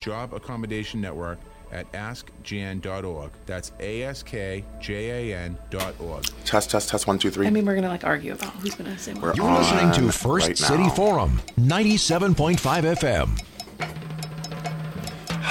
Job Accommodation Network at askjan.org. That's A S K J A N dot org. Test, test, test. One, two, three. I mean, we're gonna like argue about who's gonna say more. You're listening to uh, First right City. Forum, 97.5 FM.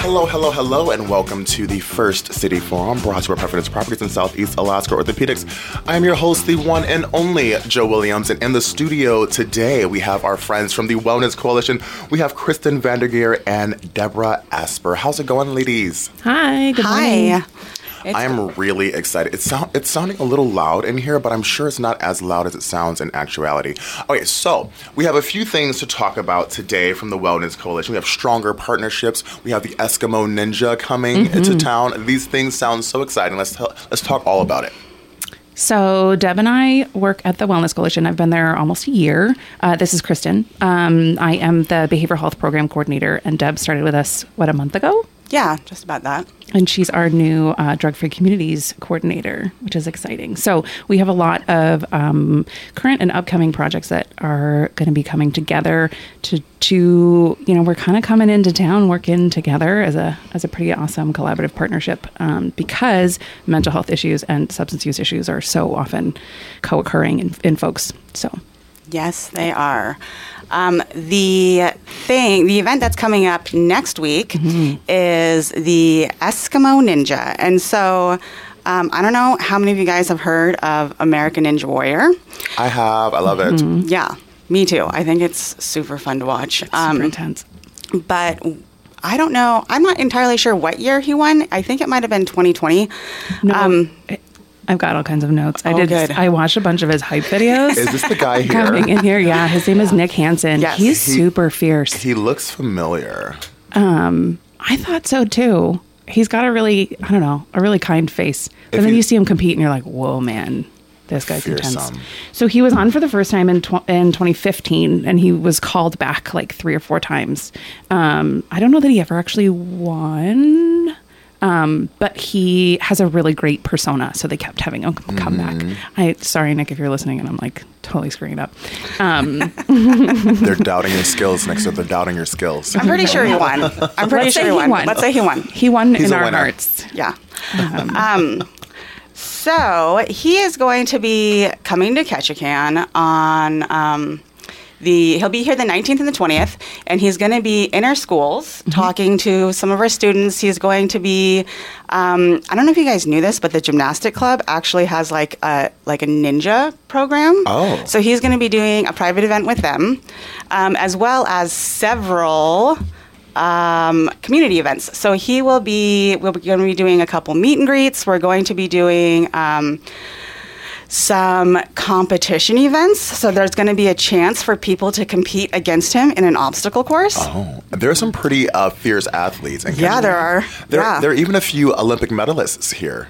Hello, hello, hello, and welcome to the First City Forum, brought to our Preference Properties in Southeast Alaska Orthopedics. I am your host, the one and only Joe Williams, and in the studio today we have our friends from the Wellness Coalition. We have Kristen Vandergeer and Deborah Asper. How's it going, ladies? Hi. Good morning. Hi. I am really excited. It's sound, it's sounding a little loud in here, but I'm sure it's not as loud as it sounds in actuality. Okay, so we have a few things to talk about today from the Wellness Coalition. We have stronger partnerships. We have the Eskimo Ninja coming into town. These things sound so exciting. Let's tell, let's talk all about it. So Deb and I work at the Wellness Coalition. I've been there almost a year. Uh, this is Kristen. Um, I am the behavioral health program coordinator, and Deb started with us what a month ago, Yeah, just about that. and she's our new uh, drug-free communities coordinator, which is exciting. So we have a lot of um, current and upcoming projects that are going to be coming together to to you know we're kind of coming into town working together as a as a pretty awesome collaborative partnership um, because mental health issues and substance use issues are so often co-occurring in, in folks. So Yes, they are. Um, the thing, the event that's coming up next week is the Eskimo Ninja. And so um, I don't know how many of you guys have heard of American Ninja Warrior. I have. I love it. Yeah, me too. I think it's super fun to watch. Um, super intense. but I don't know. I'm not entirely sure what year he won. I think it might have been 2020. No, Um, I've got all kinds of notes. I Oh, did. good. I watched a bunch of his hype videos. Is this the guy here? coming in here? Yeah, his name is Nick Hanson. Yes. He's He- super fierce. He looks familiar. Um, I thought so too. He's got a really, I don't know, a really kind face. But If then you- you see him compete, and you're like, whoa, man, this guy's intense. So he was on for the first time in tw- in 2015, and he was called back like three or four times. Um, I don't know that he ever actually won. Um, but he has a really great persona, so they kept having him come back. I sorry, Nick, if you're listening, and I'm like totally screwing it up. Um, They're doubting your skills next to they're doubting your skills. I'm pretty sure he won. I'm pretty Let's sure say he he won. won. Let's say he won. he won He's in our winner. hearts. Yeah. Um, so he is going to be coming to Ketchikan on um, the. He'll be here the 19th and the 20th, and he's going to be in our schools talking to some of our students. He's going to be. Um, I don't know if you guys knew this, but the gymnastic club actually has like a like a ninja program. Oh. So he's going to be doing a private event with them, um, as well as several um, community events. So he will be, we're going to be doing a couple meet and greets. We're going to be doing um, some competition events. So there's going to be a chance for people to compete against him in an obstacle course. Oh, there are some pretty uh, fierce athletes. In Yeah, there are. There, Yeah. there are even a few Olympic medalists here.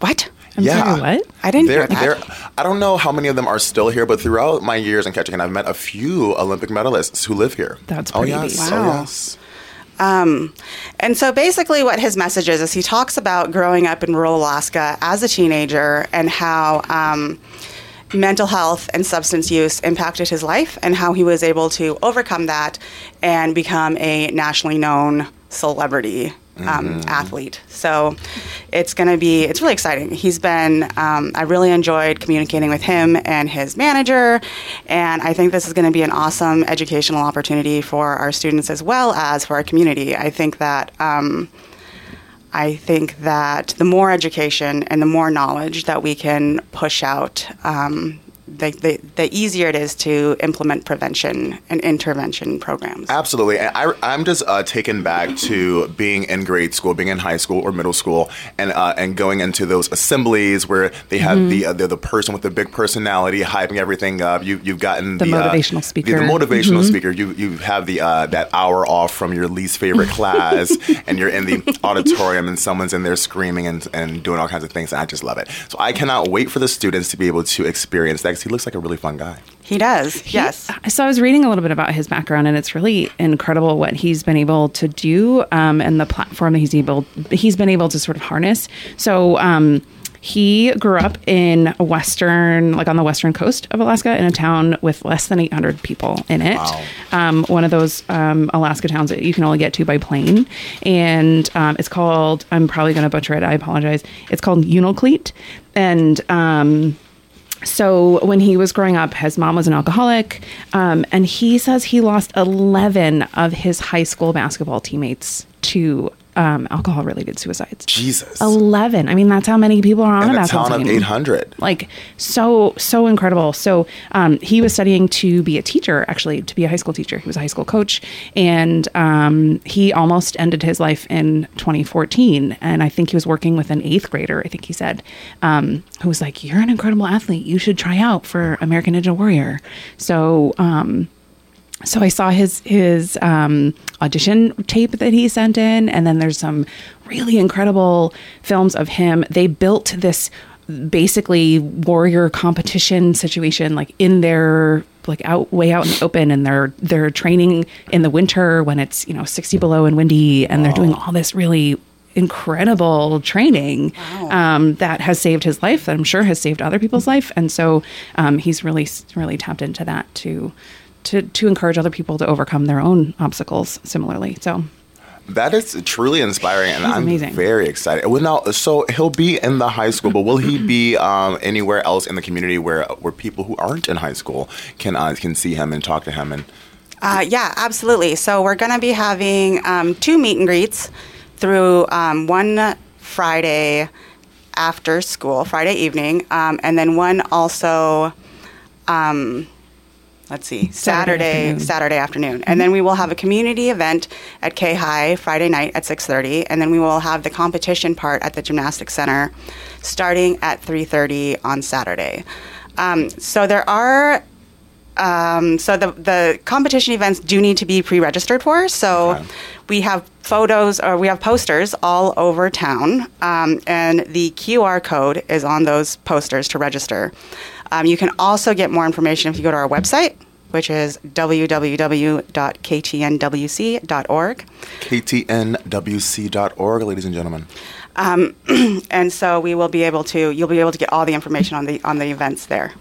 What? I'm yeah. sorry, what? I didn't There, hear that. there, I don't know how many of them are still here, but throughout my years in Ketchikan, I've met a few Olympic medalists who live here. That's oh pretty yes, neat. oh Wow. Yes. And so basically, what his message is is he talks about growing up in rural Alaska as a teenager and how um, mental health and substance use impacted his life and how he was able to overcome that and become a nationally known celebrity. Um, athlete. So it's going to be, it's really exciting. He's been, um, I really enjoyed communicating with him and his manager. And I think this is going to be an awesome educational opportunity for our students as well as for our community. I think that, um, I think that the more education and the more knowledge that we can push out, um, the, the, the easier it is to implement prevention and intervention programs. Absolutely. And I, I'm just uh, taken back to being in grade school, being in high school or middle school, and uh, and going into those assemblies where they have Mm-hmm. the uh, the the person with the big personality hyping everything up. You you've gotten The the, uh, motivational the- speaker. Mm-hmm. The, motivational speaker. You you have the uh, that hour off from your least favorite class, and you're in the auditorium, and someone's in there screaming and and doing all kinds of things. And I just love it. So I cannot wait for the students to be able to experience that. 'Cause he looks like a really fun guy. He does, yes. So I was reading a little bit about his background, and it's really incredible what he's been able to do, um, and the platform that he's able he's been able to sort of harness. So. Um, he grew up in western, like on the western coast of Alaska, in a town with less than 800 people in it. Wow. Um, one of those um, Alaska towns that you can only get to by plane, and um, it's called. I'm probably going to butcher it. I apologize. It's called Unalakleet, and. Um, so when he was growing up, his mom was an alcoholic, um, and he says he lost 11 of his high school basketball teammates to um, alcohol-related suicides. Jesus. 11. I mean, that's how many people are on In a a town of 800. Like so, so incredible. So um, he was studying to be a teacher, actually, to be a high school teacher. He was a high school coach, and um, he almost ended his life in 2014. And I think he was working with an eighth grader. I think he said, um, who was like, "You're an incredible athlete. You should try out for American Ninja Warrior." So. Um, so I saw his his um, audition tape that he sent in, and then there's some really incredible films of him. They built this basically warrior competition situation, like in their like out way out in the open, and they're they're training in the winter when it's you know 60 below and windy, and they're doing all this really incredible training um, that has saved his life that i'm sure has saved other people's life. And so um, he's really really tapped into that to to to encourage other people to overcome their own obstacles similarly. So That is truly inspiring, and He's I'm amazing. very excited. Well, now, so he'll be in the high school, but will he be um, anywhere else in the community where where people who aren't in high school can uh, can see him and talk to him? And Uh, yeah, absolutely. So we're going to be having um, two meet and greets through um, one Friday after school, Friday evening, um, and then one also. Um, let's see, Saturday Saturday afternoon. Saturday afternoon, and then we will have a community event at K High Friday night at six thirty, and then we will have the competition part at the gymnastics center, starting at three thirty on Saturday. Um, so there are um, so the the competition events do need to be pre-registered for. So Okay. we have photos or we have posters all over town, um, and the QR code is on those posters to register. Um, you can also get more information if you go to our website, which is www.ktnwc.org. ktnwc.org, ladies and gentlemen. And so we will be able to you'll be able to get all the information on the on the events there.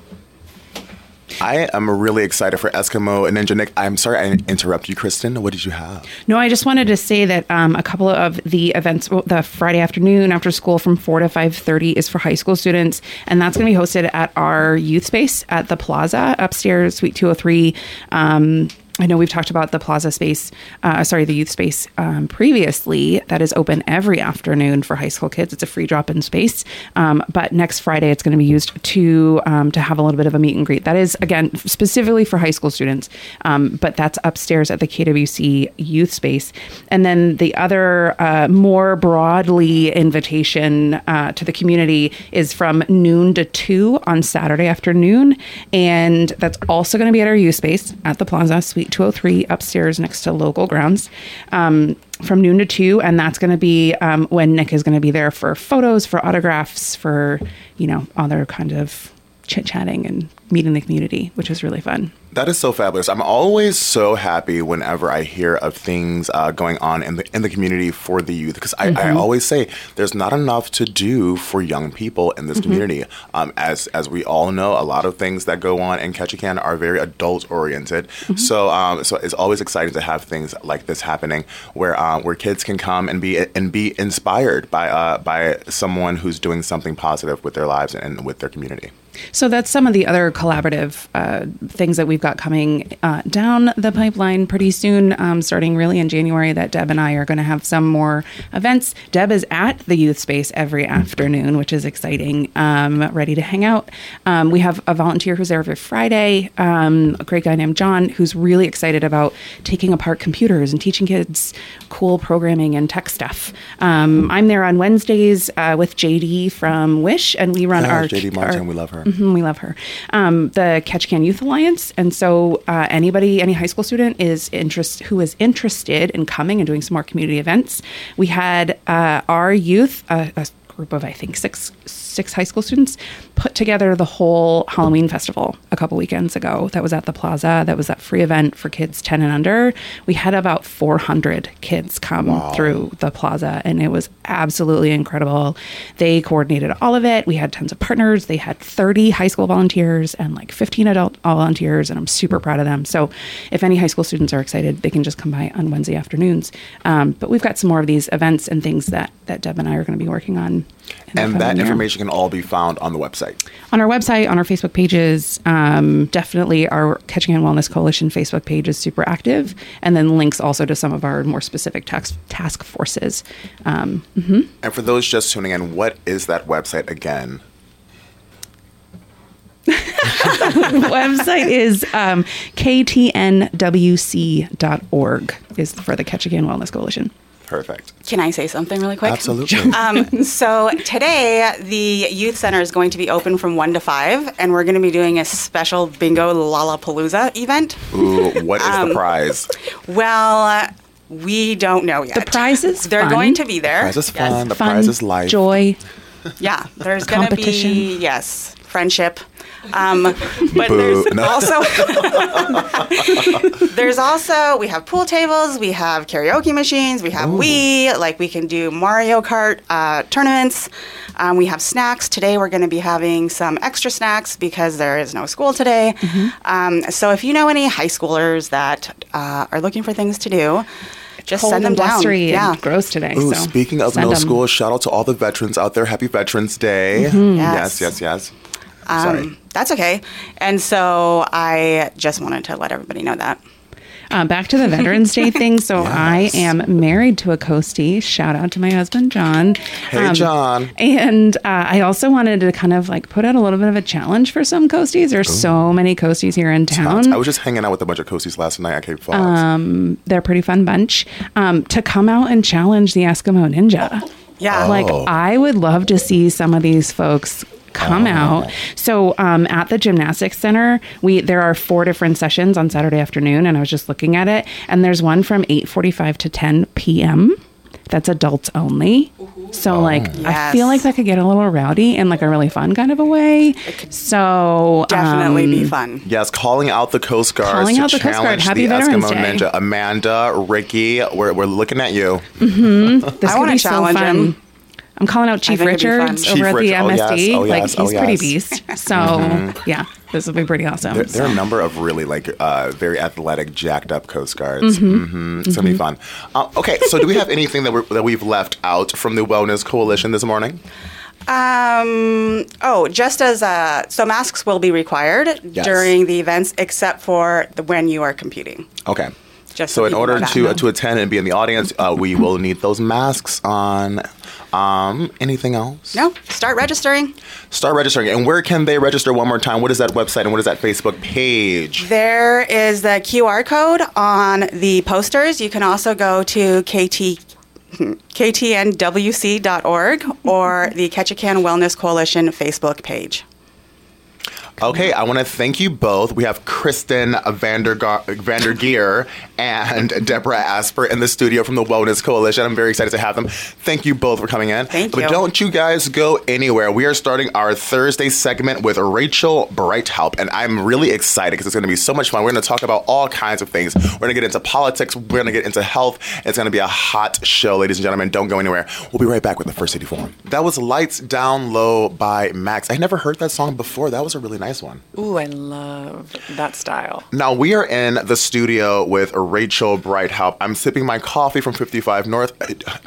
I am really excited for Eskimo and Ninja Nick. I'm sorry I interrupt you, Kristen. What did you have? No, I just wanted to say that um, a couple of the events, the Friday afternoon after school from four to five thirty is for high school students, and that's going to be hosted at our youth space at the Plaza upstairs, Suite two hundred three. Um, I know we've talked about the plaza space, uh, sorry, the youth space um, previously. That is open every afternoon for high school kids. It's a free drop-in space, um, but next Friday it's going to be used to um, to have a little bit of a meet and greet. That is again specifically for high school students, um, but that's upstairs at the KWC youth space. And then the other uh, more broadly invitation uh, to the community is from noon to two on Saturday afternoon, and that's also going to be at our youth space at the Plaza Suite 203 upstairs next to local grounds. Um, from noon to two, and that's going to be um, when Nick is going to be there for photos, for autographs, for you know other kind of chit chatting and meeting the community, which is really fun. That is so fabulous. I'm always so happy whenever I hear of things uh, going on in the in the community for the youth because I, I always say there's not enough to do for young people in this community. Um, as as we all know, a lot of things that go on in Ketchikan are very adult oriented. So um, so it's always exciting to have things like this happening where uh, where kids can come and be and be inspired by uh, by someone who's doing something positive with their lives and with their community. So that's some of the other collaborative uh, things that we've got coming uh, down the pipeline pretty soon, um, starting really in January. That Deb and I are going to have some more events. Deb is at the youth space every afternoon, which is exciting. Um, ready to hang out. Um, we have a volunteer who's there every Friday, um, a great guy named John, who's really excited about taking apart computers and teaching kids cool programming and tech stuff. Um, I'm there on Wednesdays uh, with JD from Wish, and we run our JD our- Martin, we love her. Mhm, we love her. Um, the Ketchikan Youth Alliance, and so uh, anybody, any high school student is interest who is interested in coming and doing some more community events. We had uh, our youth. Uh, a group of I think six six high school students put together the whole Halloween festival a couple weekends ago. That was at the Plaza. That was that free event for kids ten and under. We had about 400 kids come through the Plaza, and it was absolutely incredible. They coordinated all of it. We had tons of partners. They had 30 high school volunteers and like 15 adult volunteers, and I'm super proud of them. So, if any high school students are excited, they can just come by on Wednesday afternoons. Um, but we've got some more of these events and things that that Deb and I are going to be working on. And that information can all be found on the website. on our website, on our Facebook pages. Um, definitely, our Ketchikan Wellness Coalition Facebook page is super active, and then links also to some of our more specific task task forces. Um, And for those just tuning in, what is that website again? website is um, ktnwc.org is for the Ketchikan Wellness Coalition. Perfect. Can I say something really quick? Absolutely. Um, so today, the youth center is going to be open from one to five, and we're going to be doing a special bingo Lollapalooza event. Ooh, what is Um, the prize? Well, we don't know yet. The prize is They're fun. going to be there. The prize is Yes. fun. The Fun, prize is life. joy. Yeah, there's going to be yes, friendship. Um, but Boo. there's No. also there's also we have pool tables, we have karaoke machines, we have Wii, like we can do Mario Kart uh, tournaments. Um, we have snacks. Today we're going to be having some extra snacks because there is no school today. Um, so if you know any high schoolers that uh, are looking for things to do, just Cold send them and down. blustery Yeah. and gross today. Ooh, so speaking of send no 'em. school, shout out to all the veterans out there. Happy Veterans Day. Yes, Mm-hmm. Yes. yes, yes. Sorry. Um, that's okay. And so I just wanted to let everybody know that. Uh, back to the Veterans Day thing. So I am married to a coastie. Shout out to my husband, John. Hey, John. And uh, I also wanted to kind of like put out a little bit of a challenge for some coasties. There's so many coasties here in town. I was just hanging out with a bunch of coasties last night at Cape Fox. Um, They're a pretty fun bunch. Um, to come out and challenge the Eskimo Ninja. Yeah. Oh. Like I would love to see some of these folks come out. So um, at the gymnastics center, we there are four different sessions on Saturday afternoon, and I was just looking at it, and there's one from 8:45 to 10 p.m. That's adults only. So like I feel like that could get a little rowdy in like a really fun kind of a way. So Definitely um, be fun. yes, calling out the Coast Guards Calling to out the Coast Guard. challenge Happy the Veterans Eskimo Day. Ninja. Amanda, Ricky, we're, we're looking at you. This I wanna be so challenge fun. him. I'm calling out Chief think it'd be fun. Richards Chief over at the Richard- oh, yes. MSD. Oh, like he's Oh, pretty beast. So yeah, this will be pretty awesome. There, there are a number of really like uh, very athletic, jacked up Coast Guards. Mm-hmm. It's gonna be fun. Uh, okay, so do we have anything that, we're, that we've left out from the Wellness Coalition this morning? Um, oh, just as uh, so masks will be required Yes. during the events, except for the, when you are competing. Okay. Just so in order to uh, to attend and be in the audience, uh, we will need those masks on. Um, anything else? No, start registering. Start registering. And where can they register one more time? What is that website and what is that Facebook page? There is the QR code on the posters. You can also go to KT. ktnwc.org or the Ketchikan Wellness Coalition Facebook page. Okay, I want to thank you both. We have Kristen Vanderga- Vandergeer and Deborah Asper in the studio from the Wellness Coalition. I'm very excited to have them. Thank you both for coming in. Thank but you. don't you guys go anywhere. We are starting our Thursday segment with Rachel Brighthelp, and I'm really excited because it's going to be so much fun. We're going to talk about all kinds of things. We're going to get into politics. We're going to get into health. It's going to be a hot show, ladies and gentlemen. Don't go anywhere. We'll be right back with the First City Forum. That was Lights Down Low by Max. I never heard that song before. That was a really nice one. Ooh, I love that style. Now we are in the studio with Rachel Brighthelp. I'm sipping my coffee from 55 North.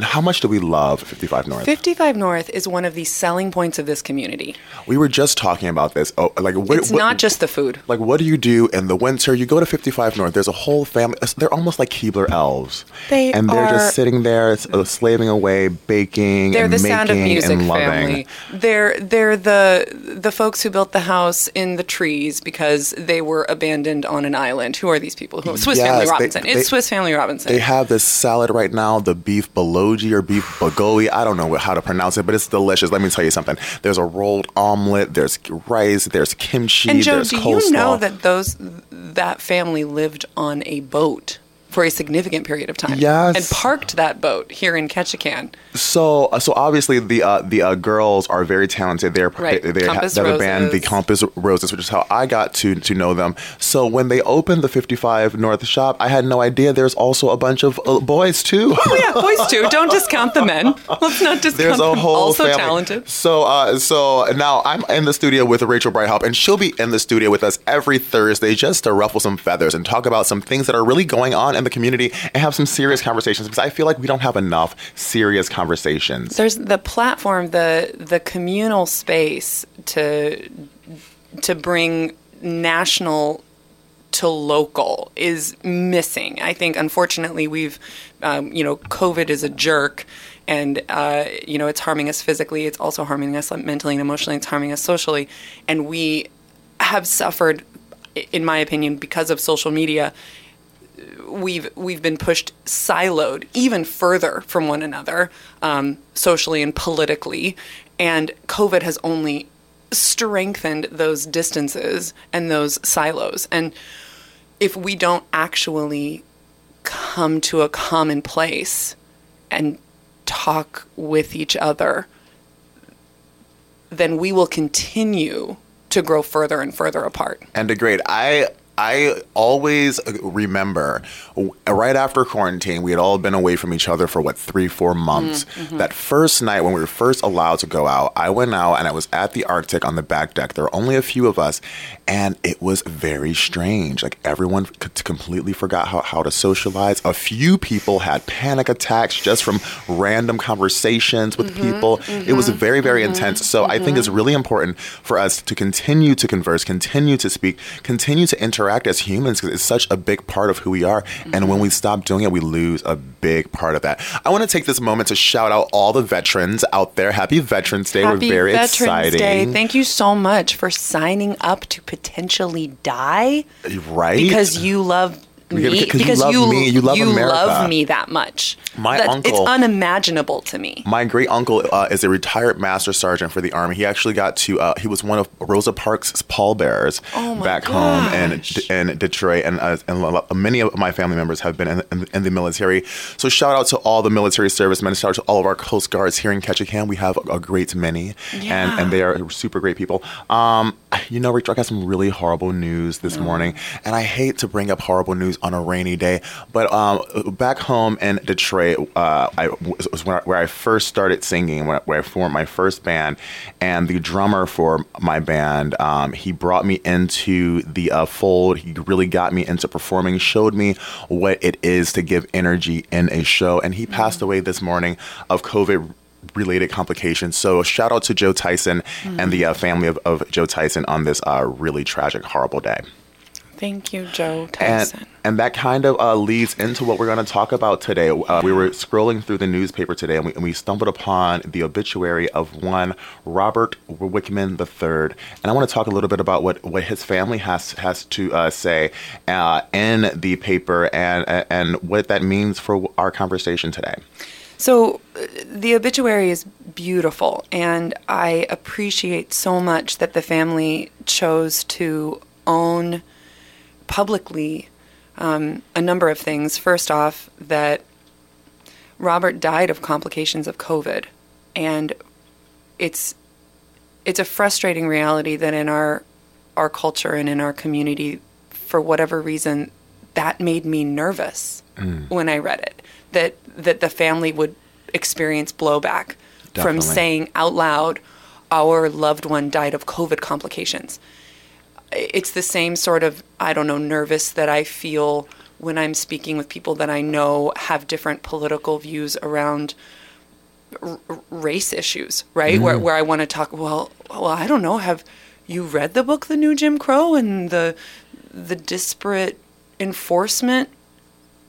How much do we love 55 North? 55 North is one of the selling points of this community. We were just talking about this. Oh, like what, It's what- not just the food. like what do you do in the winter? You go to 55 North. There's a whole family. They're almost like Keebler elves, They and they're are- just sitting there uh, slaving away, baking. They're and the making Sound of Music family. They're they're the the folks who built the house in the trees because they were abandoned on an island. Who are these people? Who Swiss Yes, Family Robinson. they- it's Swiss Family Robinson. They have this salad right now, the beef bologi or beef bagogi. I don't know how to pronounce it, but it's delicious. Let me tell you something. There's a rolled omelet. There's rice. There's kimchi. and Joe, there's do coleslaw. you know that those that family lived on a boat for a significant period of time. Yes. And parked that boat here in Ketchikan. So, uh, so obviously the uh, the uh, girls are very talented. They're Right. they, they ha- Compass they're the band, the Compass Roses, which is how I got to to know them. So when they opened the 55 North shop, I had no idea there's also a bunch of uh, boys too. Oh yeah, boys too. Don't discount the men. Let's not discount There's a them. whole also family. talented. So, uh, so now I'm in the studio with Rachel Brighthelp, and she'll be in the studio with us every Thursday just to ruffle some feathers and talk about some things that are really going on in the community and have some serious conversations because I feel like we don't have enough serious conversations. There's the platform, the the communal space to to bring national to local is missing. I think, unfortunately, we've, um, you know, COVID is a jerk, and uh, you know, it's harming us physically. It's also harming us mentally and emotionally. It's harming us socially, and we have suffered, in my opinion, because of social media. We've we've been pushed siloed even further from one another, um, socially and politically, and COVID has only strengthened those distances and those silos. And if we don't actually come to a common place and talk with each other, then we will continue to grow further and further apart. and degrade. I I always uh, remember right after quarantine, we had all been away from each other for what three, four months. Mm-hmm, mm-hmm. That first night when we were first allowed to go out, I went out and I was at the Arctic on the back deck. There were only a few of us, and it was very strange. Like everyone completely forgot how, how to socialize. A few people had panic attacks just from random conversations with mm-hmm, people. It was very, very intense. So I think it's really important for us to continue to converse, continue to speak, continue to interact as humans because it's such a big part of who we are. And when we mm-hmm. stop doing it, we lose a big part of that. I want to take this moment to shout out all the veterans out there. Happy Veterans Day. Happy We're very Veterans exciting. Day. Thank you so much for signing up to potentially die right? because you love Because- because you love me, you love America. love me that much. My That- uncle- it's unimaginable to me. My great uncle uh, is a retired master sergeant for the army. He actually got to. Uh, he was one of Rosa Parks' pallbearers Oh back home in in Detroit, and, uh, and many of my family members have been in, in, in the military. So shout out to all the military servicemen. Shout out to all of our Coast Guards here in Ketchikan. We have a, great many, and and they are super great people. Um, you know, Rachel, I got some really horrible news this morning, and I hate to bring up horrible news on a rainy day, but um, back home in Detroit, uh, I was where I, where I first started singing, where, where I formed my first band, and the drummer for my band, um, he brought me into the uh, fold. He really got me into performing, showed me what it is to give energy in a show, and he passed away this morning of COVID related complications. So shout out to Joe Tyson and the uh, family of, of Joe Tyson on this uh, really tragic, horrible day. Thank you, Joe And, Tyson. and that kind of uh, leads into what we're going to talk about today. Uh, we were scrolling through the newspaper today and we, and we stumbled upon the obituary of one Robert Wickman III. And I want to talk a little bit about what, what his family has has to uh, say uh, in the paper and, and what that means for our conversation today. So, uh, the obituary is beautiful, and I appreciate so much that the family chose to own publicly um, a number of things. First off, that Robert died of complications of COVID, and it's it's a frustrating reality that in our our culture and in our community, for whatever reason, that made me nervous when I read it. That that the family would experience blowback from saying out loud, "Our loved one died of COVID complications." It's the same sort of I don't know nervous that I feel when I'm speaking with people that I know have different political views around r- race issues, right? Where mm. where I want to talk. Well, well, I don't know. Have you read the book, The New Jim Crow, and the the disparate enforcement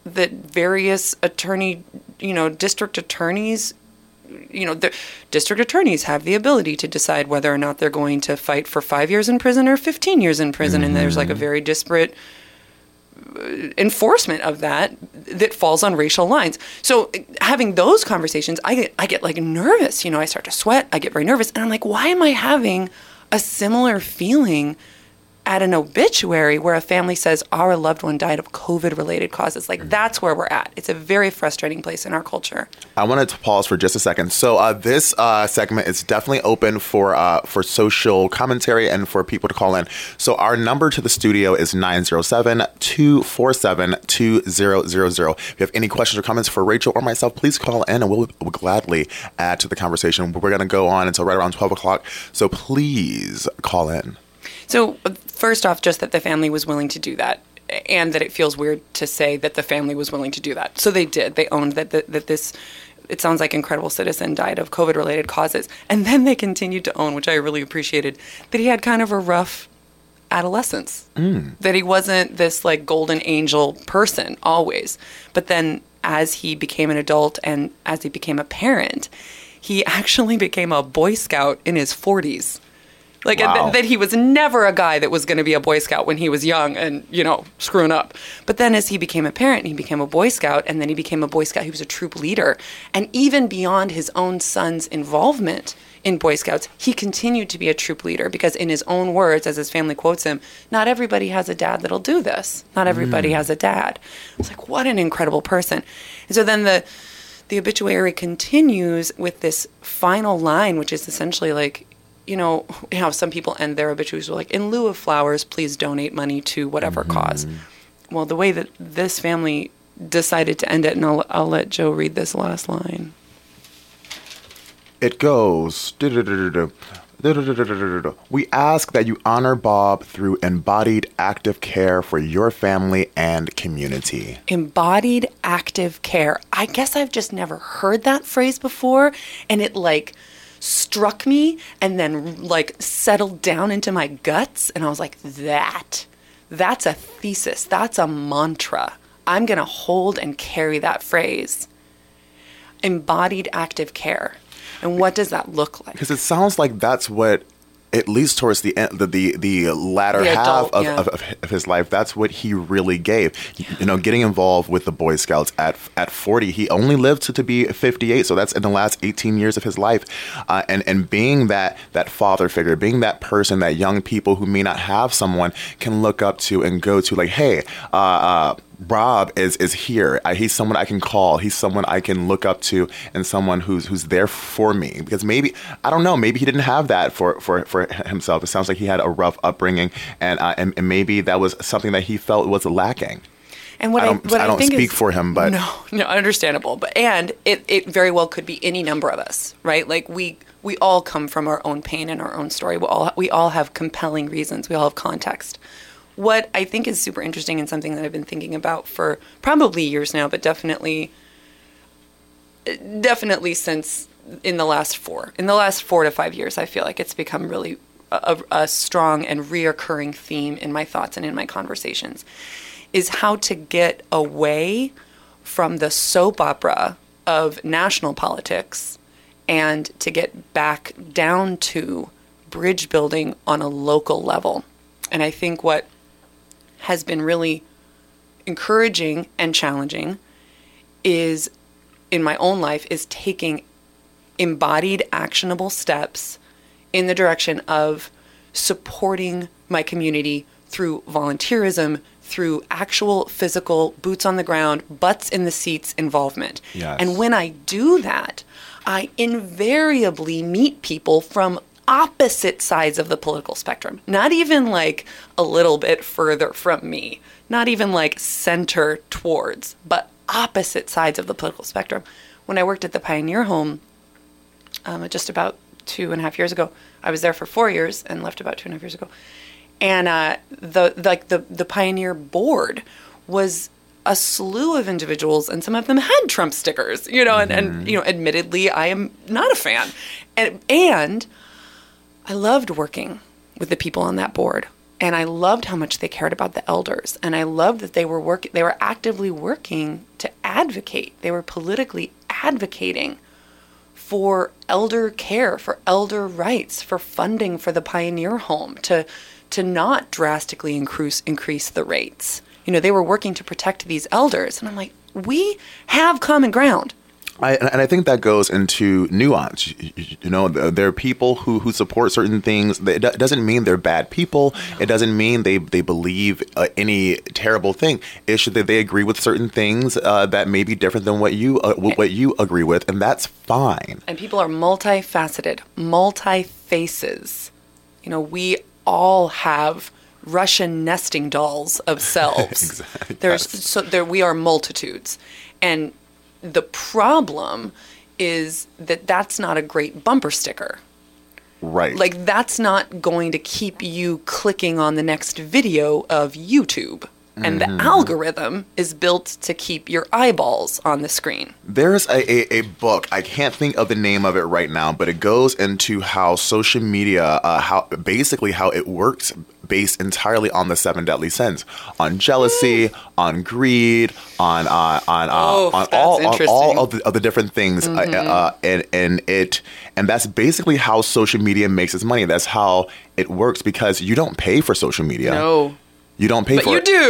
that various attorney, you know, district attorneys, you know, the district attorneys have the ability to decide whether or not they're going to fight for five years in prison or fifteen years in prison, and there's like a mm-hmm. very disparate uh, enforcement of that that falls on racial lines. So having those conversations, I get I get like nervous. You know, I start to sweat. I get very nervous, and I'm like, why am I having a similar feeling at an obituary where a family says our loved one died of COVID related causes. Like that's where we're at. It's a very frustrating place in our culture. I wanted to pause for just a second. So uh, this uh, segment is definitely open for uh, for social commentary and for people to call in. So our number to the studio is 907-247-2000. If you have any questions or comments for Rachel or myself, please call in and we'll, we'll gladly add to the conversation. We're going to go on until right around 12 o'clock. So please call in. So, first off, just that the family was willing to do that, and that it feels weird to say that the family was willing to do that. So they did. They owned that that, that this. It sounds like incredible citizen died of COVID-related causes, and then they continued to own, which I really appreciated, that he had kind of a rough adolescence. Mm. That he wasn't this like golden angel person always, but then as he became an adult and as he became a parent, he actually became a Boy Scout in his 40s. Like Wow. th- that he was never a guy that was going to be a Boy Scout when he was young and, you know, screwing up. But then as he became a parent, he became a Boy Scout and then he became a Boy Scout. He was a troop leader. And even beyond his own son's involvement in Boy Scouts, he continued to be a troop leader because, in his own words, as his family quotes him, not everybody has a dad that'll do this. Not everybody mm. has a dad. It's like, what an incredible person. And so then the the obituary continues with this final line, which is essentially like, you know, how some people end their obituaries with like, in lieu of flowers, please donate money to whatever mm-hmm. cause. Well, the way that this family decided to end it, and I'll, I'll let Joe read this last line. It goes. We ask that you honor Bob through embodied active care for your family and community. embodied active care. I guess I've just never heard that phrase before and it like struck me and then like settled down into my guts and I was like that that's a thesis. That's a mantra. I'm going to hold and carry that phrase. Embodied active care. And what does that look like? Because it sounds like that's what, at least towards the end, the the, the latter The half adult, of, yeah. of, of, his life, that's what he really gave. You know, getting involved with the Boy Scouts at at 40, he only lived to, to be 58, so that's in the last 18 years of his life. Uh, and and being that that father figure, being that person that young people who may not have someone can look up to and go to, like, hey, uh, uh, Rob is is here. I, he's someone I can call. He's someone I can look up to, and someone who's who's there for me. Because maybe I don't know. Maybe he didn't have that for for, for himself. It sounds like he had a rough upbringing, and uh, and, and maybe that was something that he felt was lacking. And what I I, don't- what I don't think speak is- for him, but- no, no, understandable. But and it, it very well could be any number of us, right? Like we we all come from our own pain and our own story. We all we all have compelling reasons. We all have context. What I think is super interesting and something that I've been thinking about for probably years now, but definitely definitely since in the last four in the last four to five years i feel like it's become really a, a strong and reoccurring theme in my thoughts and in my conversations is how to get away from the soap opera of national politics and to get back down to bridge building on a local level. And i think what has been really encouraging and challenging is in my own life is taking embodied actionable steps in the direction of supporting my community through volunteerism through actual physical boots on the ground butts in the seats involvement Yes. and when i do that i invariably meet people from opposite sides of the political spectrum not even like a little bit further from me not even like center towards but opposite sides of the political spectrum when i worked at the pioneer home um, just about two and a half years ago. I was there for four years and left about two and a half years ago. And uh, the like the the pioneer board was a slew of individuals, and some of them had Trump stickers. You know, and, and you know, admittedly, I am not a fan, and and I loved working with the people on that board. And I loved how much they cared about the elders. And I loved that they were work they were actively working to advocate. They were politically advocating for elder care, for elder rights, for funding for the pioneer home to to not drastically increase increase the rates. You know, they were working to protect these elders. And I'm like, we have common ground. I, and I think that goes into nuance. You, know, there are people who, who support certain things. It doesn't mean they're bad people. It doesn't mean they, they believe uh, any terrible thing. It's that they agree with certain things uh, that may be different than what you uh, what you agree with, and that's fine. And people are multifaceted, multi faces. You know, we all have Russian nesting dolls of selves. Exactly. There's Yes. so there we are multitudes, and the problem is that that's not a great bumper sticker. Right. Like that's not going to keep you clicking on the next video of YouTube. And the algorithm is built to keep your eyeballs on the screen. There's a, a, a book. I can't think of the name of it right now, but it goes into how social media, uh, how basically how it works based entirely on the seven deadly sins, on jealousy, on greed, on uh, on uh, Oh, on all on all of the, of the different things, uh, uh, and and it and that's basically how social media makes its money. That's how it works because you don't pay for social media. No. You don't pay But for you it. do.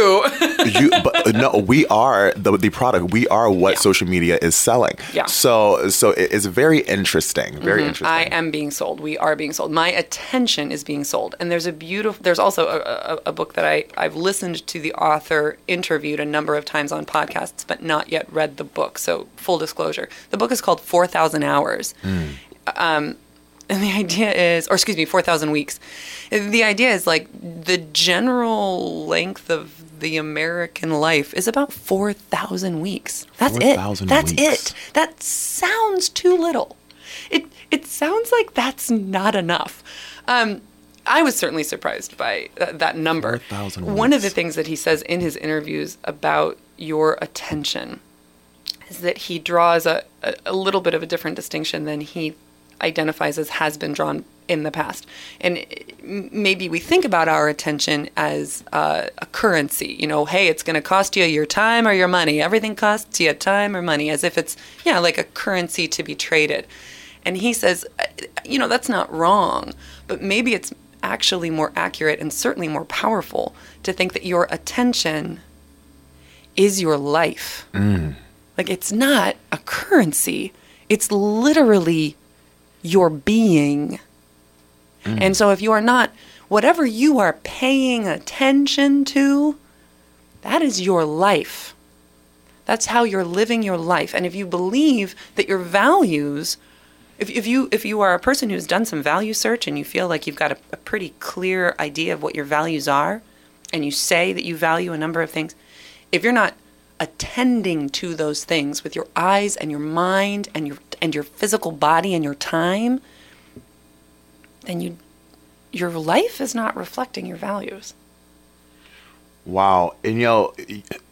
you but uh, no we are the the product we are what Yeah. social media is selling Yeah. so so it- it's very interesting very interesting I am being sold. We are being sold. My attention is being sold. And there's a beautiful. There's also a, a, a book that I I've listened to the author interviewed a number of times on podcasts, but not yet read the book. So full disclosure, the book is called Four Thousand Hours. Um, and the idea is, or excuse me, 4,000 weeks. The idea is like the general length of the American life is about 4,000 weeks. That's it. That's weeks. it. That sounds too little. It, it sounds like that's not enough. Um, I was certainly surprised by th- that number. 4,000 One of the things that he says in his interviews about your attention is that he draws a, a, a little bit of a different distinction than he identifies as has been drawn in the past. And maybe we think about our attention as uh, a currency. You know, hey, it's going to cost you your time or your money. Everything costs you time or money, as if it's, yeah, like a currency to be traded. And he says, you know, that's not wrong, but maybe it's actually more accurate and certainly more powerful to think that your attention is your life. Like it's not a currency, it's literally your being. Mm. And so if you are not, whatever you are paying attention to, that is your life. That's how you're living your life. And if you believe that your values, if, if you if you are a person who's done some value search and you feel like you've got a, a pretty clear idea of what your values are, and you say that you value a number of things, if you're not attending to those things with your eyes and your mind and your and your physical body and your time, then you your life is not reflecting your values. wow. And you know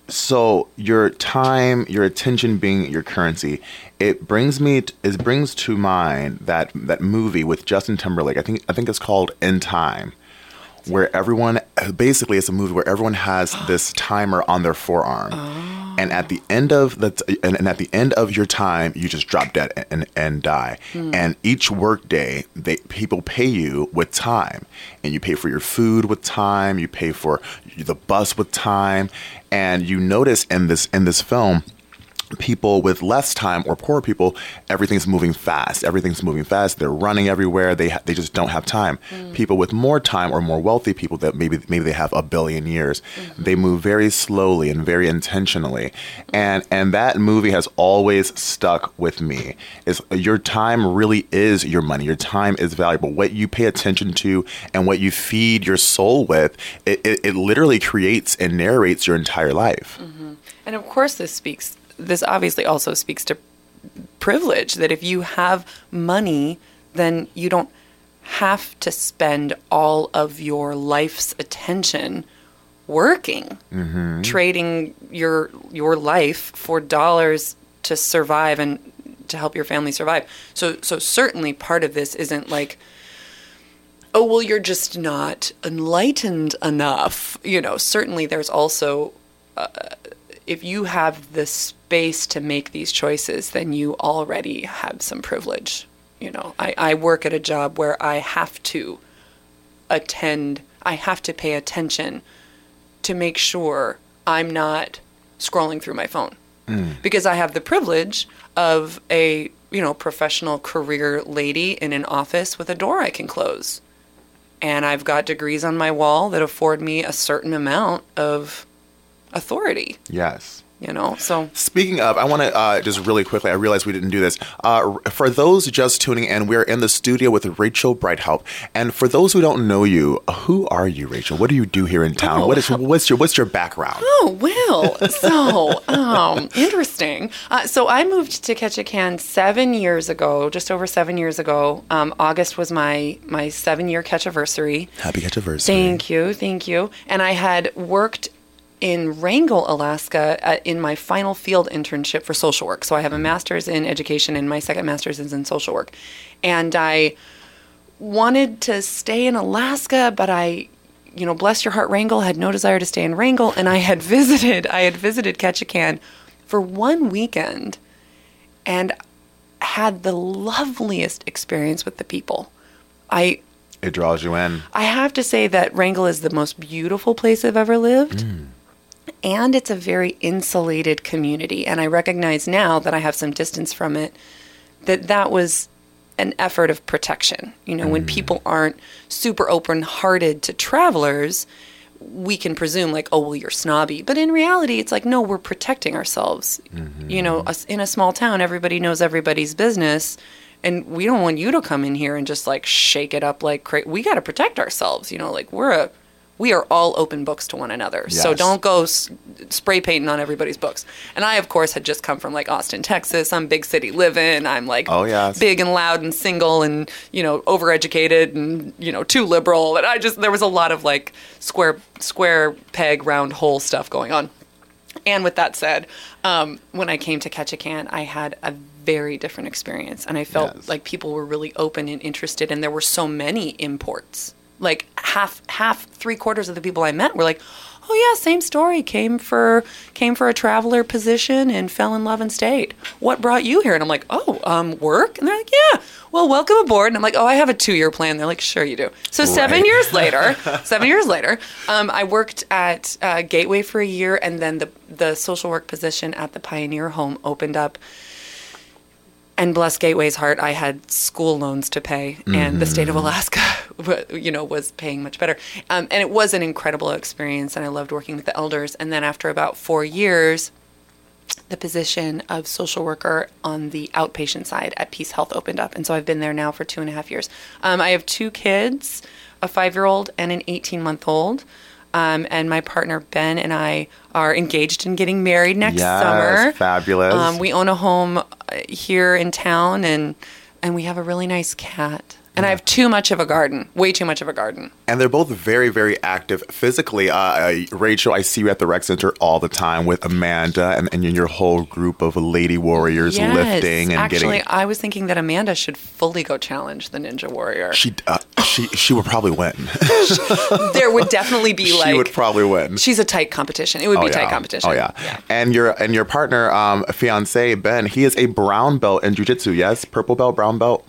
so your time your attention being your currency it brings me t- it brings to mind that that movie with justin timberlake. I think i think it's called in time where everyone basically it's a movie where everyone has this timer on their forearm. And at the end of the t- and, and at the end of your time you just drop dead and, and, and die. Hmm. And each work day they people pay you with time. And you pay for your food with time. You pay for the bus with time. And you notice in this in this film people with less time or poor people everything's moving fast. Everything's moving fast. They're running everywhere. They ha- they just don't have time. Mm. People with more time or more wealthy people that maybe maybe they have a billion years mm-hmm. they move very slowly and very intentionally. And and that movie has always stuck with me. Is your time really is your money. Your time is valuable. What you pay attention to and what you feed your soul with it, it, it literally creates and narrates your entire life. Mm-hmm. And of course, this speaks, this obviously also speaks to privilege that if you have money, then you don't have to spend all of your life's attention working, mm-hmm. trading your your life for dollars to survive and to help your family survive. So so certainly part of this isn't like oh well you're just not enlightened enough. You know, certainly there's also uh, if you have the space to make these choices, then you already have some privilege. You know, I, I work at a job where I have to attend, I have to pay attention to make sure I'm not scrolling through my phone. Hmm. because I have the privilege of a you know professional career lady in an office with a door I can close, and I've got degrees on my wall that afford me a certain amount of authority. Yes. You know, so Speaking of, I want to uh, just really quickly. I realized we didn't do this. Uh, for those just tuning in, we're in the studio with Rachel Brighthelp, and for those who don't know you, who are you, Rachel? What do you do here in town? Oh, what is what's your what's your background? Oh, well, so um, interesting. Uh, so I moved to Ketchikan seven years ago, just over seven years ago. Um, August was my my seven year catchiversary. Happy anniversary. Thank you, thank you. And I had worked in Wrangell, Alaska, uh, in my final field internship for social work. So I have a master's in education, and my second master's is in social work. And I wanted to stay in Alaska, but I, you know, bless your heart, Wrangell had no desire to stay in Wrangell, and I had visited, I had visited Ketchikan for one weekend, and had the loveliest experience with the people. I It draws you in. I have to say that Wrangell is the most beautiful place I've ever lived. And it's a very insulated community. And I recognize now that I have some distance from it that that was an effort of protection. You know, when mm. people aren't super open hearted to travelers, we can presume, like, oh, well, you're snobby. But in reality, it's like, no, we're protecting ourselves. You know, mm-hmm. us- in a small town, everybody knows everybody's business. And we don't want you to come in here and just like shake it up like crazy. We got to protect ourselves. You know, like we're a, we are all open books to one another. So don't go s- spray painting on everybody's books. And I, of course, had just come from like Austin, Texas. I'm big city living. I'm like Oh, yes. big and loud and single and you know overeducated and you know too liberal. And I just there was a lot of like square square peg round hole stuff going on. And with that said, um, when I came to Ketchikan, I had a very different experience, and I felt Yes. like people were really open and interested, and there were so many imports. Like half, half, three quarters of the people I met were like, "Oh yeah, same story. Came for came for a traveler position and fell in love and stayed. What brought you here?" And I'm like, "Oh, um, work." And they're like, "Yeah, well, welcome aboard." And I'm like, "Oh, I have a two year plan." They're like, "Sure, you do." So seven years later, seven years later, um, I worked at uh, Gateway for a year, and then the the social work position at the Pioneer Home opened up. And bless Gateway's heart, I had school loans to pay, and the state of Alaska, you know, was paying much better. Um, and it was an incredible experience, and I loved working with the elders. And then after about four years, the position of social worker on the outpatient side at PeaceHealth opened up. And so I've been there now for two and a half years. Um, I have two kids, a five year old and an 18 month old. Um, and my partner Ben and I are engaged and getting married next Yes, summer. fabulous. Um, we own a home uh, here in town, and and we have a really nice cat. And I have too much of a garden, way too much of a garden. And they're both very, very active physically. Uh, uh, Rachel, I see you at the rec center all the time with Amanda and, and your whole group of lady warriors lifting and getting. Actually, getting. I was thinking that Amanda should fully go challenge the Ninja Warrior. She uh, she she would probably win. there would definitely be like she would probably win. she's a tight competition. It would Oh, be yeah. tight competition. Oh yeah. And your and your partner, um, fiance Ben, he is a brown belt in jujitsu. Yes, purple belt, brown belt.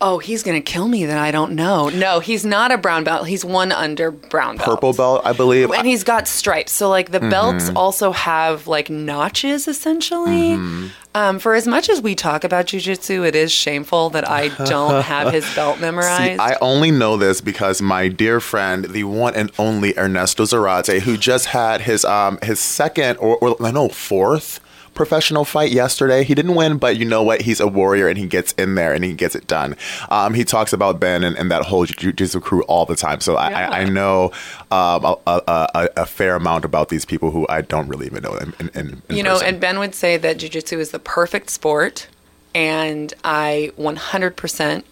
Oh, he's gonna kill me that I don't know. No, he's not a brown belt. He's one under brown belt. Purple belt, I believe. And he's got stripes. So like the Mm-hmm. belts also have like notches essentially. Mm-hmm. Um, for as much as we talk about jujitsu, it is shameful that I don't have his belt See, memorized. I only know this because my dear friend, the one and only Ernesto Zarate, who just had his um his second or, or I know fourth professional fight yesterday. He didn't win, but you know what? He's a warrior and he gets in there and he gets it done. Um, he talks about Ben and, and that whole jiu-jitsu crew all the time. So I, I, I know um, a, a, a, a fair amount about these people who I don't really even know in, in, in you know, person. and Ben would say that jujitsu is the perfect sport, and I 100%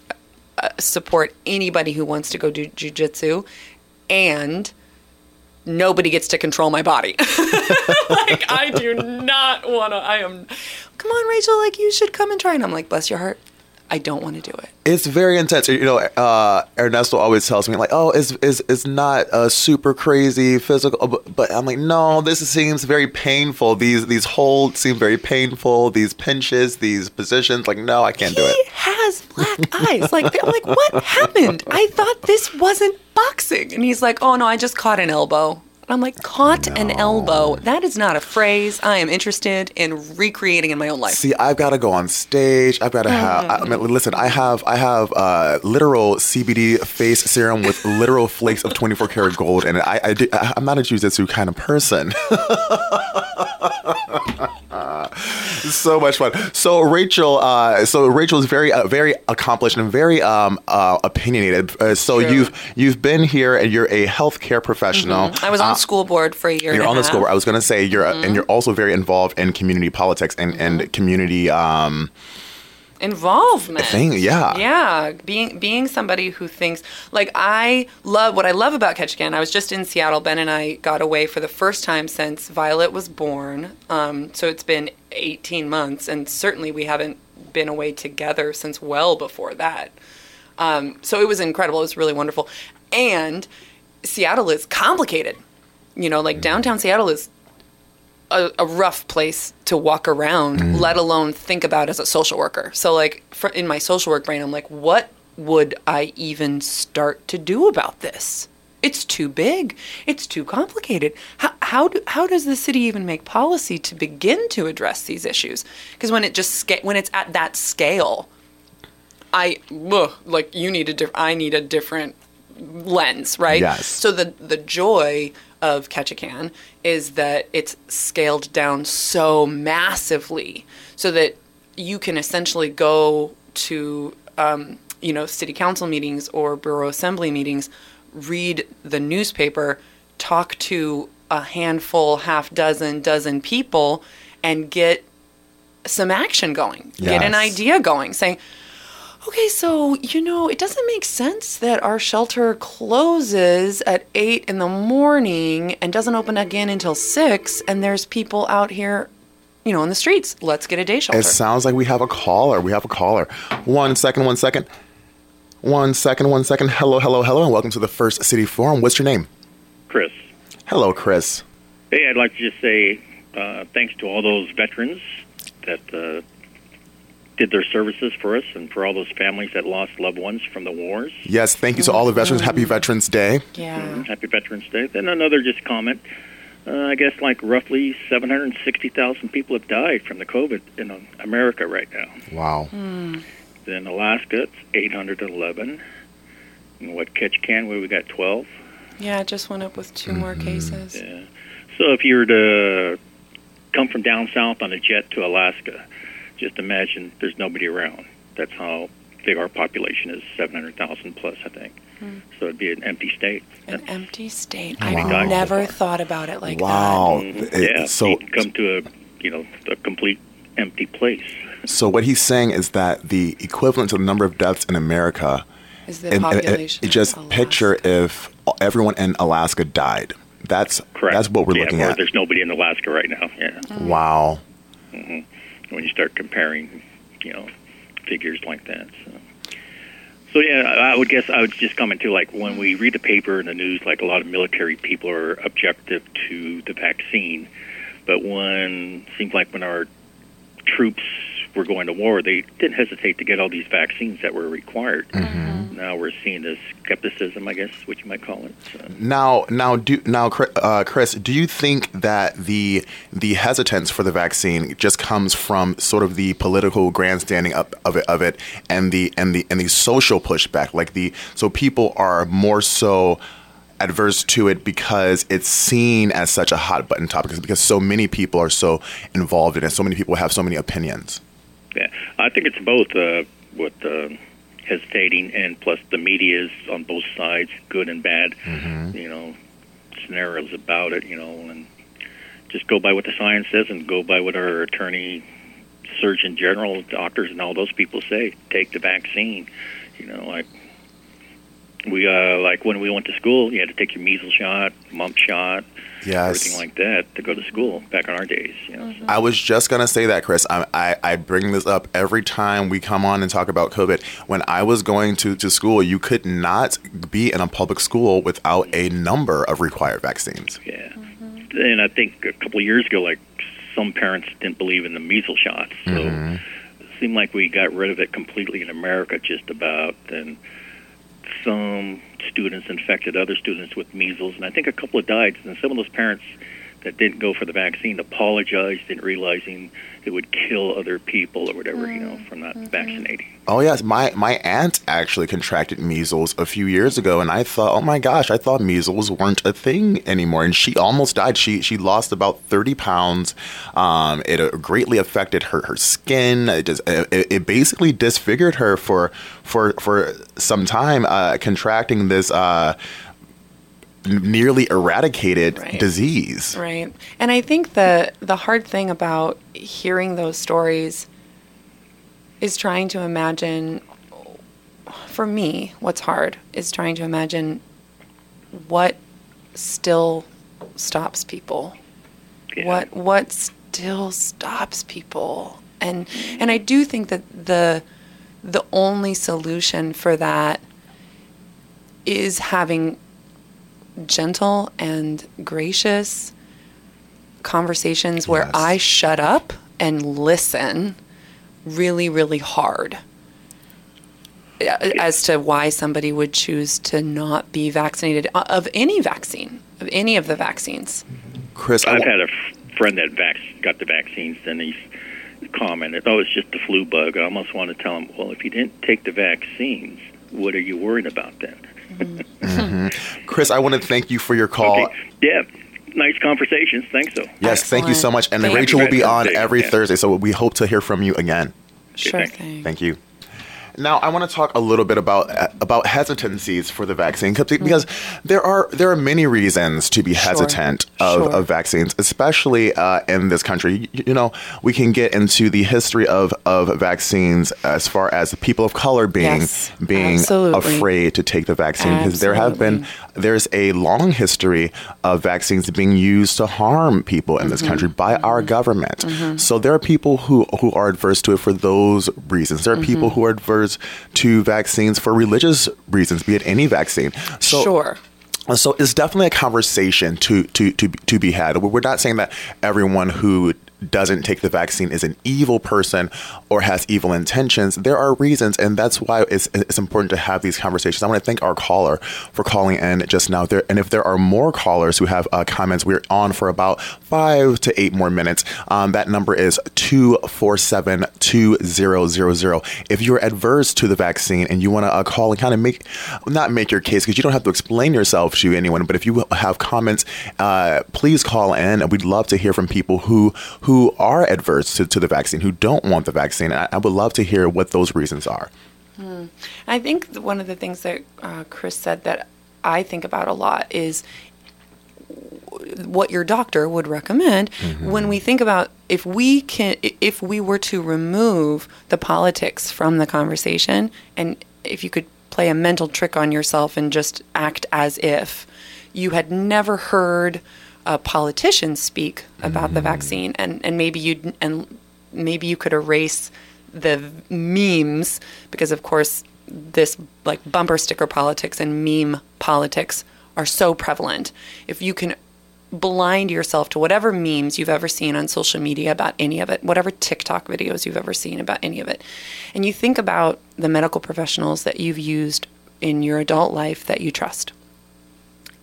uh, support anybody who wants to go do jujitsu, and nobody gets to control my body. like I do not want to. I am. Come on, Rachel. Like you should come and try. And I'm like, bless your heart. I don't want to do it. It's very intense. You know, uh, Ernesto always tells me like, "Oh, it's it's, it's not a super crazy physical," but, but I'm like, "No, this seems very painful. These these holds seem very painful. These pinches, these positions. Like, no, I can't do it." He has black eyes. Like I'm like, what happened? I thought this wasn't boxing. And he's like, oh no, I just caught an elbow. I'm like, caught an elbow. That is not a phrase I am interested in recreating in my own life. See, I've got to go on stage. I've got to have. I mean, listen, I have I have uh, literal CBD face serum with literal flakes of 24 karat gold, and I, I do, I- I'm not a jujitsu kind of person. so much fun. So Rachel, uh, so Rachel is very, uh, very accomplished and very um, uh, opinionated. Uh, so True. you've you've been here, and you're a healthcare professional. I was on the school board for a year. You're on the half. school. board. I was going to say you're, Mm-hmm. and you're also very involved in community politics and, and community. Um, involvement. Thing, yeah. yeah being being somebody who thinks like i love what i love about ketchikan i was just in seattle ben and i got away for the first time since violet was born um, so it's been 18 months and certainly we haven't been away together since well before that. Um, so it was incredible it was really wonderful. And seattle is complicated. You know like downtown seattle is a, a rough place to walk around, mm. let alone think about as a social worker. So, like, for, in my social work brain, I'm like, what would I even start to do about this? It's too big. It's too complicated. How, how, do, how does the city even make policy to begin to address these issues? Because when it just when it's at that scale, I ugh, like you need a diff- I need a different lens, right? Yes. So the the joy of Ketchikan is that it's scaled down so massively, so that you can essentially go to um, you know city council meetings or borough assembly meetings, read the newspaper, talk to a handful, half dozen, dozen people, and get some action going, get an idea going, saying, okay, so, you know, it doesn't make sense that our shelter closes at 8 in the morning and doesn't open again until 6, and there's people out here, you know, in the streets. Let's get a day shelter. it sounds like we have a caller. We have a caller. One second. One second. One second. One second. Hello. Hello. Hello. And welcome to the First City Forum. What's your name? Chris. Hello, Chris. Hey, I'd like to just say uh, thanks to all those veterans that uh, did their services for us and for all those families that lost loved ones from the wars. Yes. Thank you to all the veterans. Happy mm-hmm. Veterans Day. yeah. Mm-hmm. Happy Veterans Day. Then another just comment. Uh, I guess like roughly 760,000 people have died from the COVID in America right now. Wow. Hmm. Then Alaska, it's 811. And what Ketchikan, where we got 12. Yeah, it just went up with 2 more mm-hmm. cases. Yeah. So if you were to come from down south on a jet to Alaska, just imagine there's nobody around. That's how big our population is 700,000 plus, I think. Hmm. So it'd be an empty state. An empty state. Wow. I've never thought about it like that. Wow. Mhm. Yeah. so- you can come to a, you know, a complete empty place. So what he's saying is that the equivalent to the number of deaths in America, is the and, and- and population just of picture if everyone in Alaska died. That's Correct. that's what we're yeah, looking at. There's nobody in Alaska right now. Yeah. Mm-hmm. Wow. Mm-hmm. When you start comparing, you know, figures like that. So, so yeah, I would guess I would just comment too. Like when we read the paper and the news, like a lot of military people are objective to the vaccine, but when seems like when our troops were going to war, they didn't hesitate to get all these vaccines that were required. Mm-hmm. Now we're seeing this skepticism, I guess, what you might call it. So. Now, now, do now, uh, Chris, do you think that the the hesitance for the vaccine just comes from sort of the political grandstanding up of it, of it, and the and the and the social pushback, like the so people are more so adverse to it because it's seen as such a hot button topic because so many people are so involved in it, so many people have so many opinions. Yeah, I think it's both uh, what uh, hesitating and plus the media is on both sides, good and bad. Mm-hmm. You know, scenarios about it. You know, and just go by what the science says and go by what our attorney, surgeon general, doctors, and all those people say. Take the vaccine. You know, like we uh, like when we went to school, you had to take your measles shot, mump shot, Yes. everything like that to go to school back in our days. You know, so. I was just gonna say that, Chris. I, I I bring this up every time we come on and talk about COVID. When I was going to, to school, you could not be in a public school without a number of required vaccines. Yeah. And I think a couple of years ago, like some parents didn't believe in the measles shots, so it seemed like we got rid of it completely in America, just about. And some students infected other students with measles, and I think a couple of died. And some of those parents that didn't go for the vaccine apologized in realizing it would kill other people or whatever, you know, from not vaccinating. Oh yes, my my aunt actually contracted measles a few years ago, and I thought, oh my gosh, I thought measles weren't a thing anymore, and she almost died. She she lost about thirty pounds. Um, it uh, greatly affected her her skin. It just it, it basically disfigured her for for for some time. Uh, contracting this. Uh, nearly eradicated Right. disease. Right. And I think the the hard thing about hearing those stories is trying to imagine for me, what's hard is trying to imagine what still stops people. Yeah. What what still stops people. And and I do think that the the only solution for that is having gentle and gracious conversations where Yes. I shut up and listen really, really hard uh, as to why somebody would choose to not be vaccinated uh, of any vaccine, of any of the vaccines. Chris, I I've had a f- friend that vac- got the vaccines, and he's commented, "Oh, it's just the flu bug." I almost want to tell him, "Well, if you didn't take the vaccines, what are you worried about then?" Mm-hmm. Chris, I want to thank you for your call. Okay. Yeah. Nice conversations. Thanks, though. Yes, thank you so much. And Thank Rachel will be on every Yeah. Thursday, so we hope to hear from you again. Sure thanks. thing. Thank you. Now, I want to talk a little bit about about hesitancies for the vaccine 'cause- because there are there are many reasons to be hesitant of, Sure. of vaccines, especially uh, in this country. You, you know, we can get into the history of, of vaccines as far as people of color being Yes, being absolutely. afraid to take the vaccine because there have been there's a long history of vaccines being used to harm people in this Mm-hmm. country by our government. So there are people who who are adverse to it for those reasons. There are people Mm-hmm. who are adverse to vaccines for religious reasons, be it any vaccine. So sure. so it's definitely a conversation to to to to be had. We're not saying that everyone who doesn't take the vaccine is an evil person or has evil intentions. There are reasons, and that's why it's, it's important to have these conversations. I want to thank our caller for calling in just now. There, and if there are more callers who have uh, comments, we're on for about five to eight more minutes. Um, that number is 247 2000. If you're adverse to the vaccine and you want to uh, call and kind of make, not make your case, because you don't have to explain yourself to anyone, but if you have comments, uh, please call in. We'd love to hear from people who who are adverse to, to the vaccine, who don't want the vaccine. I, I would love to hear what those reasons are. I think one of the things that uh, Chris said that I think about a lot is what your doctor would recommend when we think about if we can if we were to remove the politics from the conversation and if you could play a mental trick on yourself and just act as if you had never heard a politician speak about the mm. vaccine and and maybe you and maybe you could erase the memes because of course this like bumper sticker politics and meme politics are so prevalent. If you can blind yourself to whatever memes you've ever seen on social media about any of it whatever tiktok videos you've ever seen about any of it and you think about the medical professionals that you've used in your adult life that you trust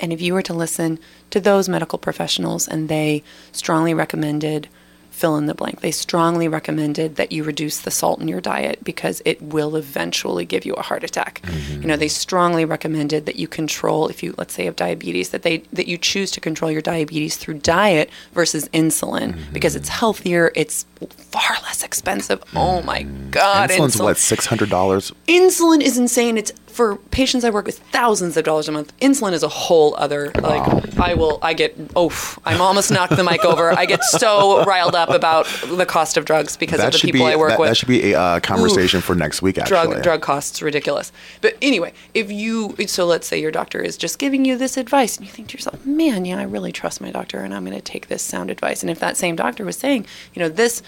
and if you were to listen to those medical professionals and they strongly recommended fill in the blank, they strongly recommended that you reduce the salt in your diet because it will eventually give you a heart attack. Mm-hmm. You know, they strongly recommended that you control if you let's say have diabetes that they that you choose to control your diabetes through diet versus insulin mm-hmm. because it's healthier, it's far less expensive. Oh my mm-hmm. god, Insulin's insulin what six hundred dollars. insulin is insane. It's for patients I work with thousands of dollars a month. Insulin is a whole other like I will I get oh I'm almost knocked the mic over. I get so riled up about the cost of drugs because of the people be I work that, with. that should be a uh, conversation for next week. Actually, drug drug costs ridiculous. But anyway, if you so let's say your doctor is just giving you this advice and you think to yourself, "Man, yeah, I really trust my doctor and I'm going to take this sound advice." And if that same doctor was saying, you know, this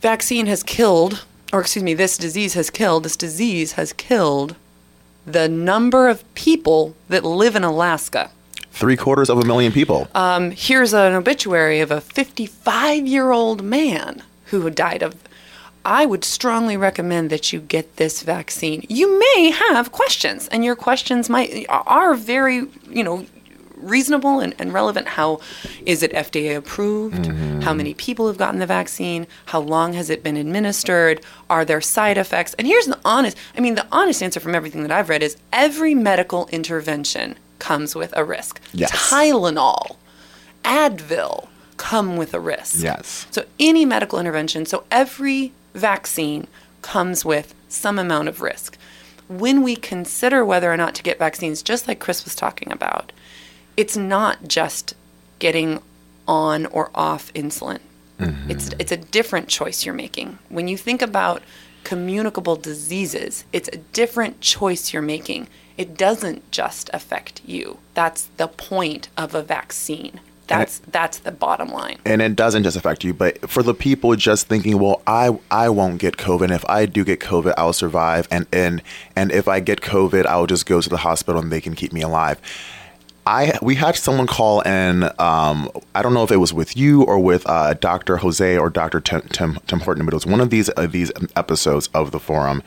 vaccine has killed or excuse me, this disease has killed, this disease has killed the number of people that live in Alaska. Three quarters of a million people. Um, here's an obituary of a 55 year old man who died of. I would strongly recommend that you get this vaccine. You may have questions, and your questions might are very, you know, reasonable and, and relevant. How is it FDA approved? How mm-hmm. many people have gotten the vaccine? How long has it been administered? Are there side effects? And here's the honest I mean, the honest answer from everything that I've read is every medical intervention comes with a risk. Yes. Tylenol, Advil come with a risk. Yes. So any medical intervention, so every vaccine comes with some amount of risk. When we consider whether or not to get vaccines, just like Chris was talking about, it's not just getting on or off insulin. Mm-hmm. It's it's a different choice you're making. When you think about communicable diseases, it's a different choice you're making. It doesn't just affect you. That's the point of a vaccine. That's that's the bottom line. and it doesn't just affect you but for the people just thinking well i i won't get covid and if i do get covid i'll survive and and and if i get covid i'll just go to the hospital and they can keep me alive I we had someone call and um, I don't know if it was with you or with uh, Dr. Jose or Dr. Tim, Tim, Tim Horton, but it was one of these uh, these episodes of the forum,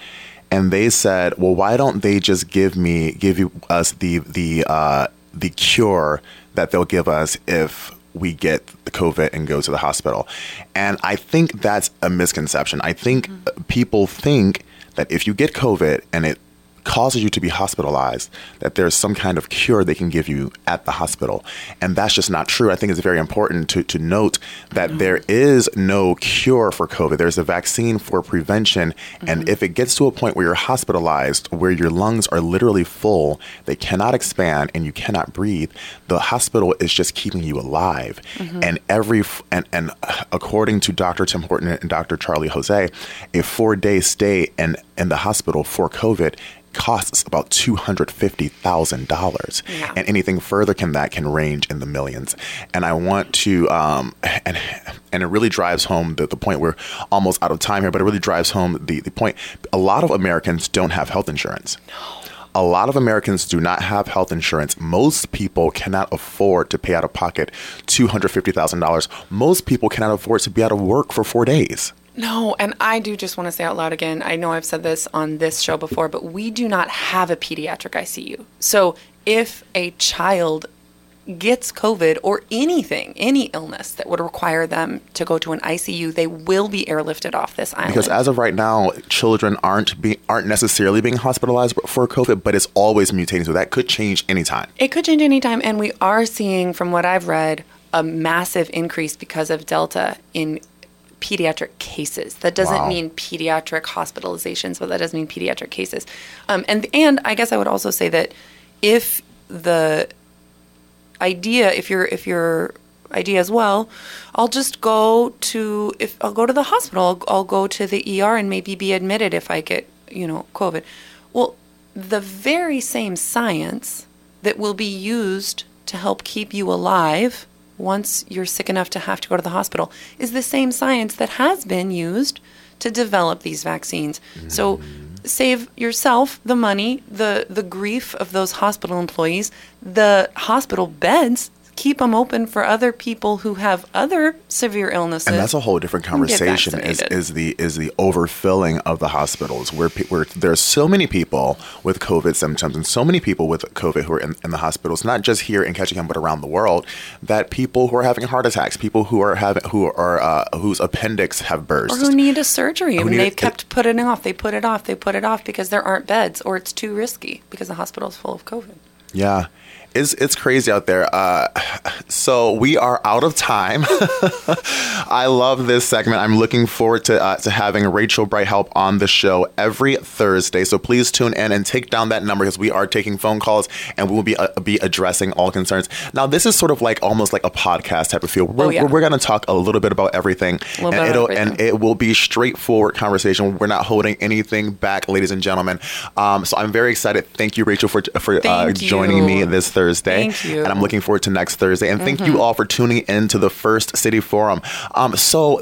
and they said, "Well, why don't they just give me give you us the the uh, the cure that they'll give us if we get the COVID and go to the hospital?" And I think that's a misconception. I think people think that if you get COVID and it causes you to be hospitalized, that there's some kind of cure they can give you at the hospital. And that's just not true. I think it's very important to, to note that mm-hmm. there is no cure for COVID. There's a vaccine for prevention. And mm-hmm. if it gets to a point where you're hospitalized, where your lungs are literally full, they cannot expand, and you cannot breathe, the hospital is just keeping you alive. Mm-hmm. And every, and, and according to Dr. Tim Horton and Dr. Charlie Jose, a four day stay in, in the hospital for COVID costs about two hundred fifty thousand dollars, Yeah. and anything further can that can range in the millions. And I want to, um, and and it really drives home the, the point we're almost out of time here, but it really drives home the the point. A lot of Americans don't have health insurance. A lot of Americans do not have health insurance. Most people cannot afford to pay out of pocket $250,000. Most people cannot afford to be out of work for four days. No, and I do just want to say out loud again. I know I've said this on this show before, but we do not have a pediatric ICU. So if a child gets COVID or anything, any illness that would require them to go to an ICU, they will be airlifted off this island. Because as of right now, children aren't be, aren't necessarily being hospitalized for COVID, but it's always mutating, so that could change anytime. It could change anytime, and we are seeing, from what I've read, a massive increase because of Delta in pediatric cases. That doesn't Wow. mean pediatric hospitalizations, but that does mean pediatric cases. Um, and and I guess I would also say that if the idea, if your if your idea as well, I'll just go to if I'll go to the hospital, I'll, I'll go to the ER and maybe be admitted if I get you know COVID. Well, the very same science that will be used to help keep you alive once you're sick enough to have to go to the hospital is the same science that has been used to develop these vaccines. So save yourself the money, the the grief of those hospital employees, the hospital beds. Keep them open for other people who have other severe illnesses. And that's a whole different conversation. Is, is the is the overfilling of the hospitals where pe- where there's so many people with COVID symptoms and so many people with COVID who are in, in the hospitals, not just here in Ketchikan but around the world. That people who are having heart attacks, people who are having who are uh, whose appendix have burst, or who need a surgery. I mean, they've it- kept putting off. They put it off. They put it off because there aren't beds, or it's too risky because the hospital's full of COVID. Yeah. It's, it's crazy out there. Uh, so we are out of time. I love this segment. I'm looking forward to uh, to having Rachel Brighthelp on the show every Thursday. So please tune in and take down that number because we are taking phone calls and we will be uh, be addressing all concerns. Now this is sort of like almost like a podcast type of feel. We're, Oh, yeah. we're, we're going to talk a little bit about everything, little and bit it'll everything. and it will be straightforward conversation. We're not holding anything back, ladies and gentlemen. Um, so I'm very excited. Thank you, Rachel, for for uh, joining me this Thursday. Thank you. And I'm looking forward to next Thursday. And thank you all for tuning in to the First City Forum. Um, so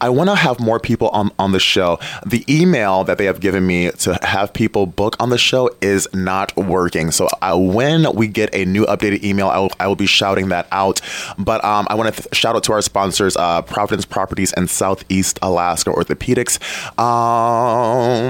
I want to have more people on, on the show. The email that they have given me to have people book on the show is not working. So uh, when we get a new updated email, I will, I will be shouting that out. But um, I want to th- shout out to our sponsors, uh, Providence Properties and Southeast Alaska Orthopedics. Um,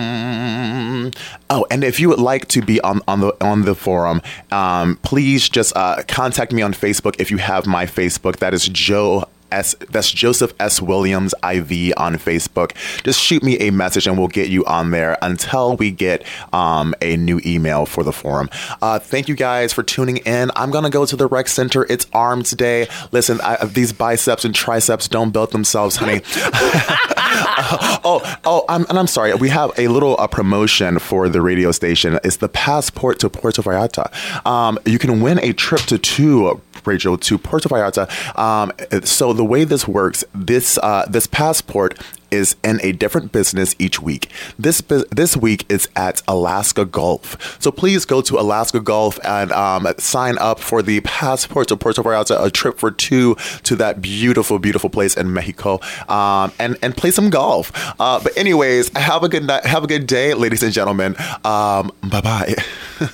oh, and if you would like to be on, on the on the forum, um, please just uh, contact me on Facebook if you have my Facebook. That is Joe S. That's Joseph S. Williams IV on Facebook. Just shoot me a message and we'll get you on there until we get um, a new email for the forum. Uh, thank you guys for tuning in. I'm gonna go to the rec center. It's Arms Day. Listen, I, these biceps and triceps don't build themselves, honey. oh, oh, I'm, and I'm sorry. We have a little uh, promotion for the radio station. It's the passport to Puerto Vallarta. Um, you can win a trip to two. Rachel to Puerto Vallarta. Um, so the way this works, this uh, this passport is in a different business each week. This this week is at Alaska Golf. So please go to Alaska Golf and um, sign up for the passport to Puerto Vallarta, a trip for two to that beautiful, beautiful place in Mexico, um, and and play some golf. Uh, but anyways, have a good night, have a good day, ladies and gentlemen. Um, bye bye.